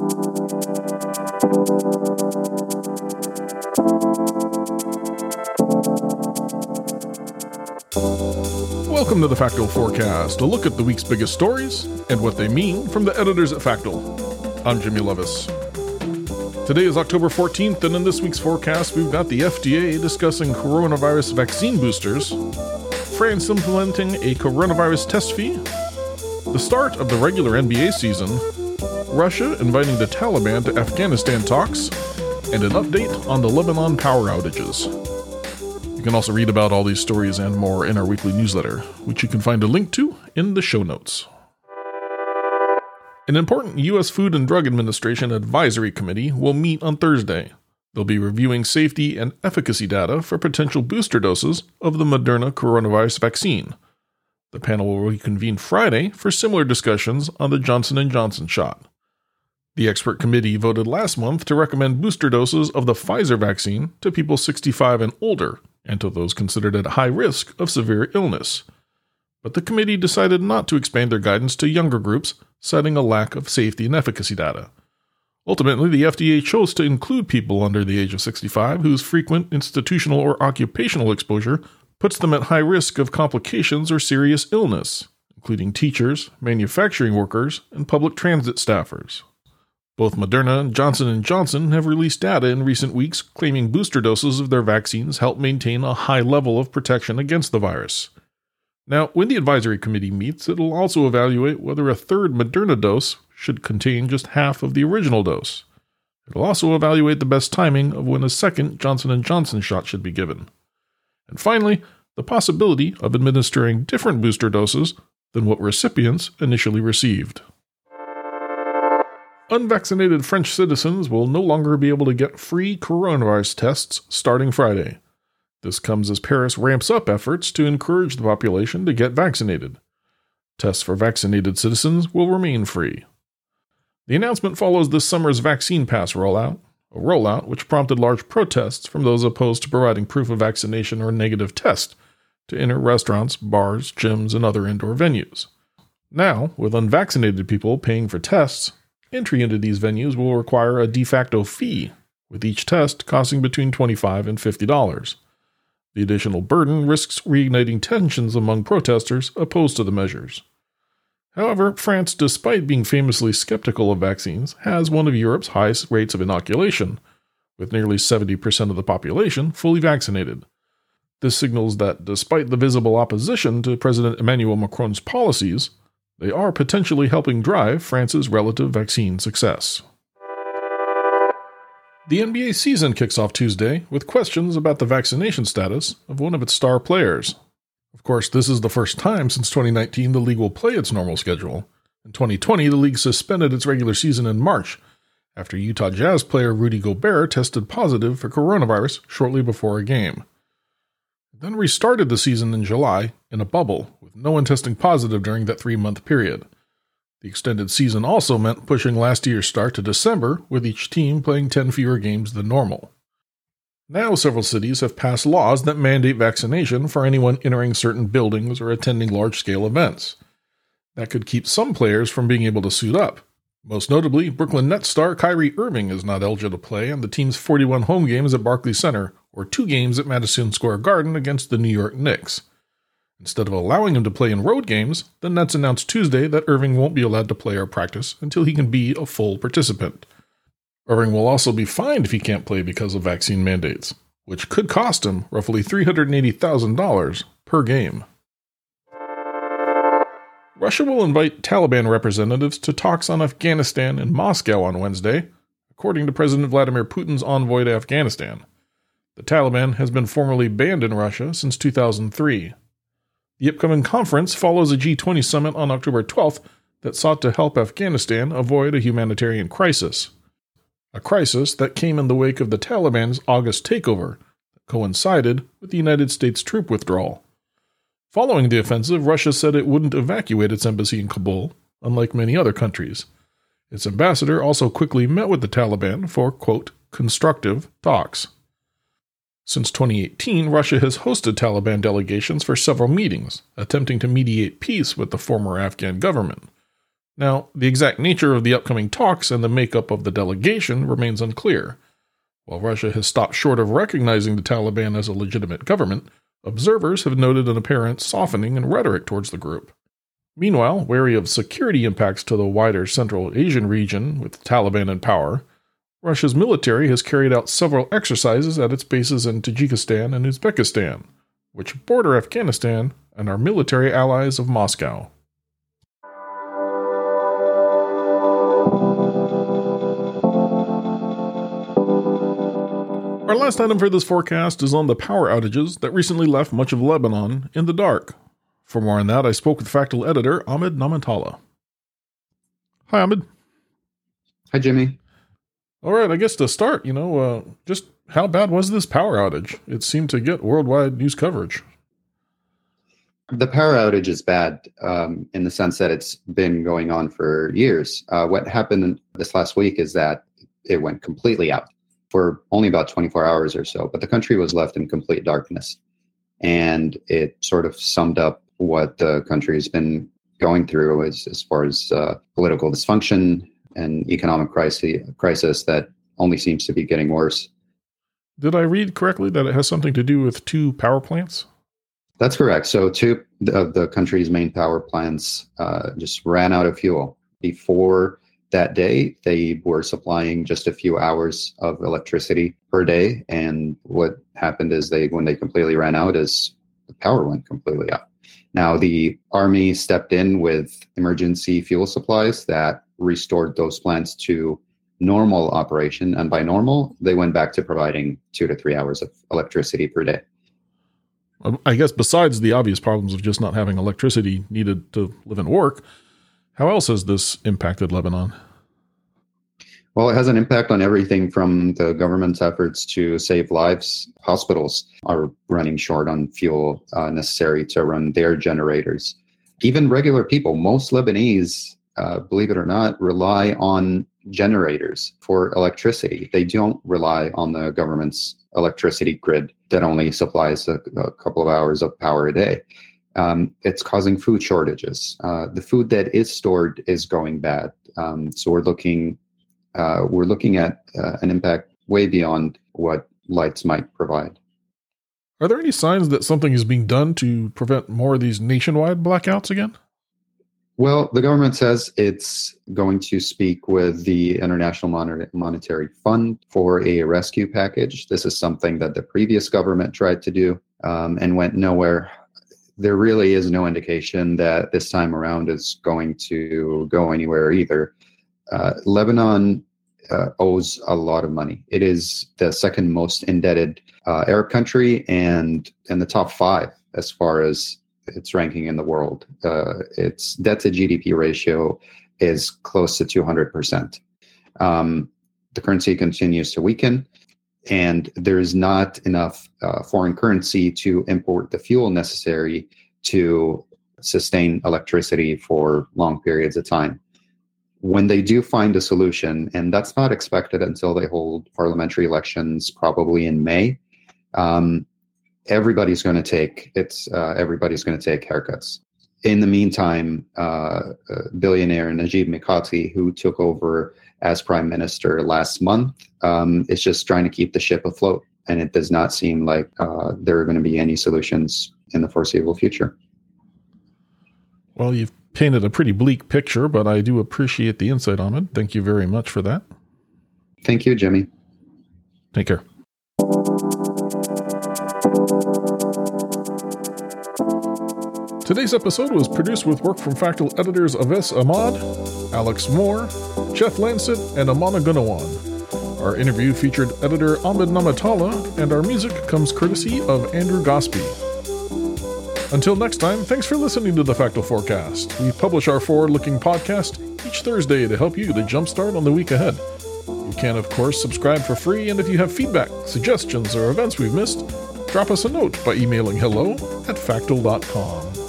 Welcome to the Factal Forecast, a look at the week's biggest stories and what they mean from the editors at Factal. I'm Jimmy Lovaas. Today is October 14th, and in this week's forecast, we've got the FDA discussing coronavirus vaccine boosters, France implementing a coronavirus test fee, the start of the regular NBA season, Russia inviting the Taliban to Afghanistan talks, and an update on the Lebanon power outages. You can also read about all these stories and more in our weekly newsletter, which you can find a link to in the show notes. An important U.S. Food and Drug Administration advisory committee will meet on Thursday. They'll be reviewing safety and efficacy data for potential booster doses of the Moderna coronavirus vaccine. The panel will reconvene Friday for similar discussions on the Johnson & Johnson shot. The expert committee voted last month to recommend booster doses of the Pfizer vaccine to people 65 and older and to those considered at high risk of severe illness. But the committee decided not to expand their guidance to younger groups citing a lack of safety and efficacy data. Ultimately, the FDA chose to include people under the age of 65 whose frequent institutional or occupational exposure puts them at high risk of complications or serious illness, including teachers, manufacturing workers, and public transit staffers. Both Moderna and Johnson & Johnson have released data in recent weeks claiming booster doses of their vaccines help maintain a high level of protection against the virus. Now, when the advisory committee meets, it'll also evaluate whether a third Moderna dose should contain just half of the original dose. It'll also evaluate the best timing of when a second Johnson & Johnson shot should be given. And finally, the possibility of administering different booster doses than what recipients initially received. Unvaccinated French citizens will no longer be able to get free coronavirus tests starting Friday. This comes as Paris ramps up efforts to encourage the population to get vaccinated. Tests for vaccinated citizens will remain free. The announcement follows this summer's vaccine pass rollout, a rollout which prompted large protests from those opposed to providing proof of vaccination or negative test to enter restaurants, bars, gyms, and other indoor venues. Now, with unvaccinated people paying for tests, entry into these venues will require a de facto fee, with each test costing between 25 and $50. The additional burden risks reigniting tensions among protesters opposed to the measures. However, France, despite being famously skeptical of vaccines, has one of Europe's highest rates of inoculation, with nearly 70% of the population fully vaccinated. This signals that despite the visible opposition to President Emmanuel Macron's policies, they are potentially helping drive France's relative vaccine success. The NBA season kicks off Tuesday with questions about the vaccination status of one of its star players. Of course, this is the first time since 2019 the league will play its normal schedule. In 2020, the league suspended its regular season in March after Utah Jazz player Rudy Gobert tested positive for coronavirus shortly before a game. It then restarted the season in July in a bubble, with no one testing positive during that three month period. The extended season also meant pushing last year's start to December, with each team playing 10 fewer games than normal. Now, several cities have passed laws that mandate vaccination for anyone entering certain buildings or attending large scale events. That could keep some players from being able to suit up. Most notably, Brooklyn Nets star Kyrie Irving is not eligible to play in the team's 41 home games at Barclays Center or two games at Madison Square Garden against the New York Knicks. Instead of allowing him to play in road games, the Nets announced Tuesday that Irving won't be allowed to play or practice until he can be a full participant. Irving will also be fined if he can't play because of vaccine mandates, which could cost him roughly $380,000 per game. Russia will invite Taliban representatives to talks on Afghanistan in Moscow on Wednesday, according to President Vladimir Putin's envoy to Afghanistan. The Taliban has been formally banned in Russia since 2003 the upcoming conference follows a G20 summit on October 12th that sought to help Afghanistan avoid a humanitarian crisis. A crisis that came in the wake of the Taliban's August takeover that coincided with the United States troop withdrawal. Following the offensive, Russia said it wouldn't evacuate its embassy in Kabul, unlike many other countries. Its ambassador also quickly met with the Taliban for, quote, constructive talks. Since 2018, Russia has hosted Taliban delegations for several meetings, attempting to mediate peace with the former Afghan government. Now, the exact nature of the upcoming talks and the makeup of the delegation remains unclear. While Russia has stopped short of recognizing the Taliban as a legitimate government, observers have noted an apparent softening in rhetoric towards the group. Meanwhile, wary of security impacts to the wider Central Asian region with Taliban in power, Russia's military has carried out several exercises at its bases in Tajikistan and Uzbekistan, which border Afghanistan and are military allies of Moscow. Our last item for this forecast is on the power outages that recently left much of Lebanon in the dark. For more on that, I spoke with Factal editor Ahmed Namatala. Hi, Ahmed. Hi, Jimmy. All right, I guess to start, you know, uh, just how bad was this power outage? It seemed to get worldwide news coverage. The power outage is bad um, in the sense that it's been going on for years. Uh, what happened this last week is that it went completely out for only about 24 hours or so, but the country was left in complete darkness. And it sort of summed up what the country has been going through as, as far as uh, political dysfunction and economic crisis, crisis that only seems to be getting worse. Did I read correctly that it has something to do with two power plants? That's correct. So, two of the country's main power plants uh, just ran out of fuel. Before that day, they were supplying just a few hours of electricity per day. And what happened is they, when they completely ran out, is the power went completely out. Now, the army stepped in with emergency fuel supplies that restored those plants to normal operation. And by normal, they went back to providing two to three hours of electricity per day. Um, I guess besides the obvious problems of just not having electricity needed to live and work, how else has this impacted Lebanon? Well, it has an impact on everything from the government's efforts to save lives. Hospitals are running short on fuel uh, necessary to run their generators. Even regular people, most Lebanese uh, believe it or not, rely on generators for electricity. They don't rely on the government's electricity grid that only supplies a, a couple of hours of power a day. Um, it's causing food shortages. Uh, the food that is stored is going bad. Um, so we're looking uh, we're looking at uh, an impact way beyond what lights might provide. Are there any signs that something is being done to prevent more of these nationwide blackouts again? Well, the government says it's going to speak with the International Monetary Fund for a rescue package. This is something that the previous government tried to do um, and went nowhere. There really is no indication that this time around is going to go anywhere either. Uh, Lebanon uh, owes a lot of money. It is the second most indebted uh, Arab country and in the top five as far as its ranking in the world. Uh, its debt to GDP ratio is close to 200%. Um, the currency continues to weaken, and there is not enough uh, foreign currency to import the fuel necessary to sustain electricity for long periods of time. When they do find a solution, and that's not expected until they hold parliamentary elections probably in May, um, everybody's going to take it's uh, everybody's going to take haircuts. In the meantime, uh, uh, billionaire Najib Mikati, who took over as prime minister last month, um, is just trying to keep the ship afloat, and it does not seem like uh, there are going to be any solutions in the foreseeable future. Well, you've painted a pretty bleak picture, but I do appreciate the insight, Ahmed. Thank you very much for that. Thank you, Jimmy. Take care. Today's episode was produced with work from Factal editors Aves Ahmad, Alex Moore, Jeff Landset, and Amana Gunawan. Our interview featured editor Ahmed Namatala, and our music comes courtesy of Andrew Gosby. Until next time, thanks for listening to the Factal Forecast. We publish our forward looking podcast each Thursday to help you to jumpstart on the week ahead. You can, of course, subscribe for free, and if you have feedback, suggestions, or events we've missed, drop us a note by emailing hello at factal.com.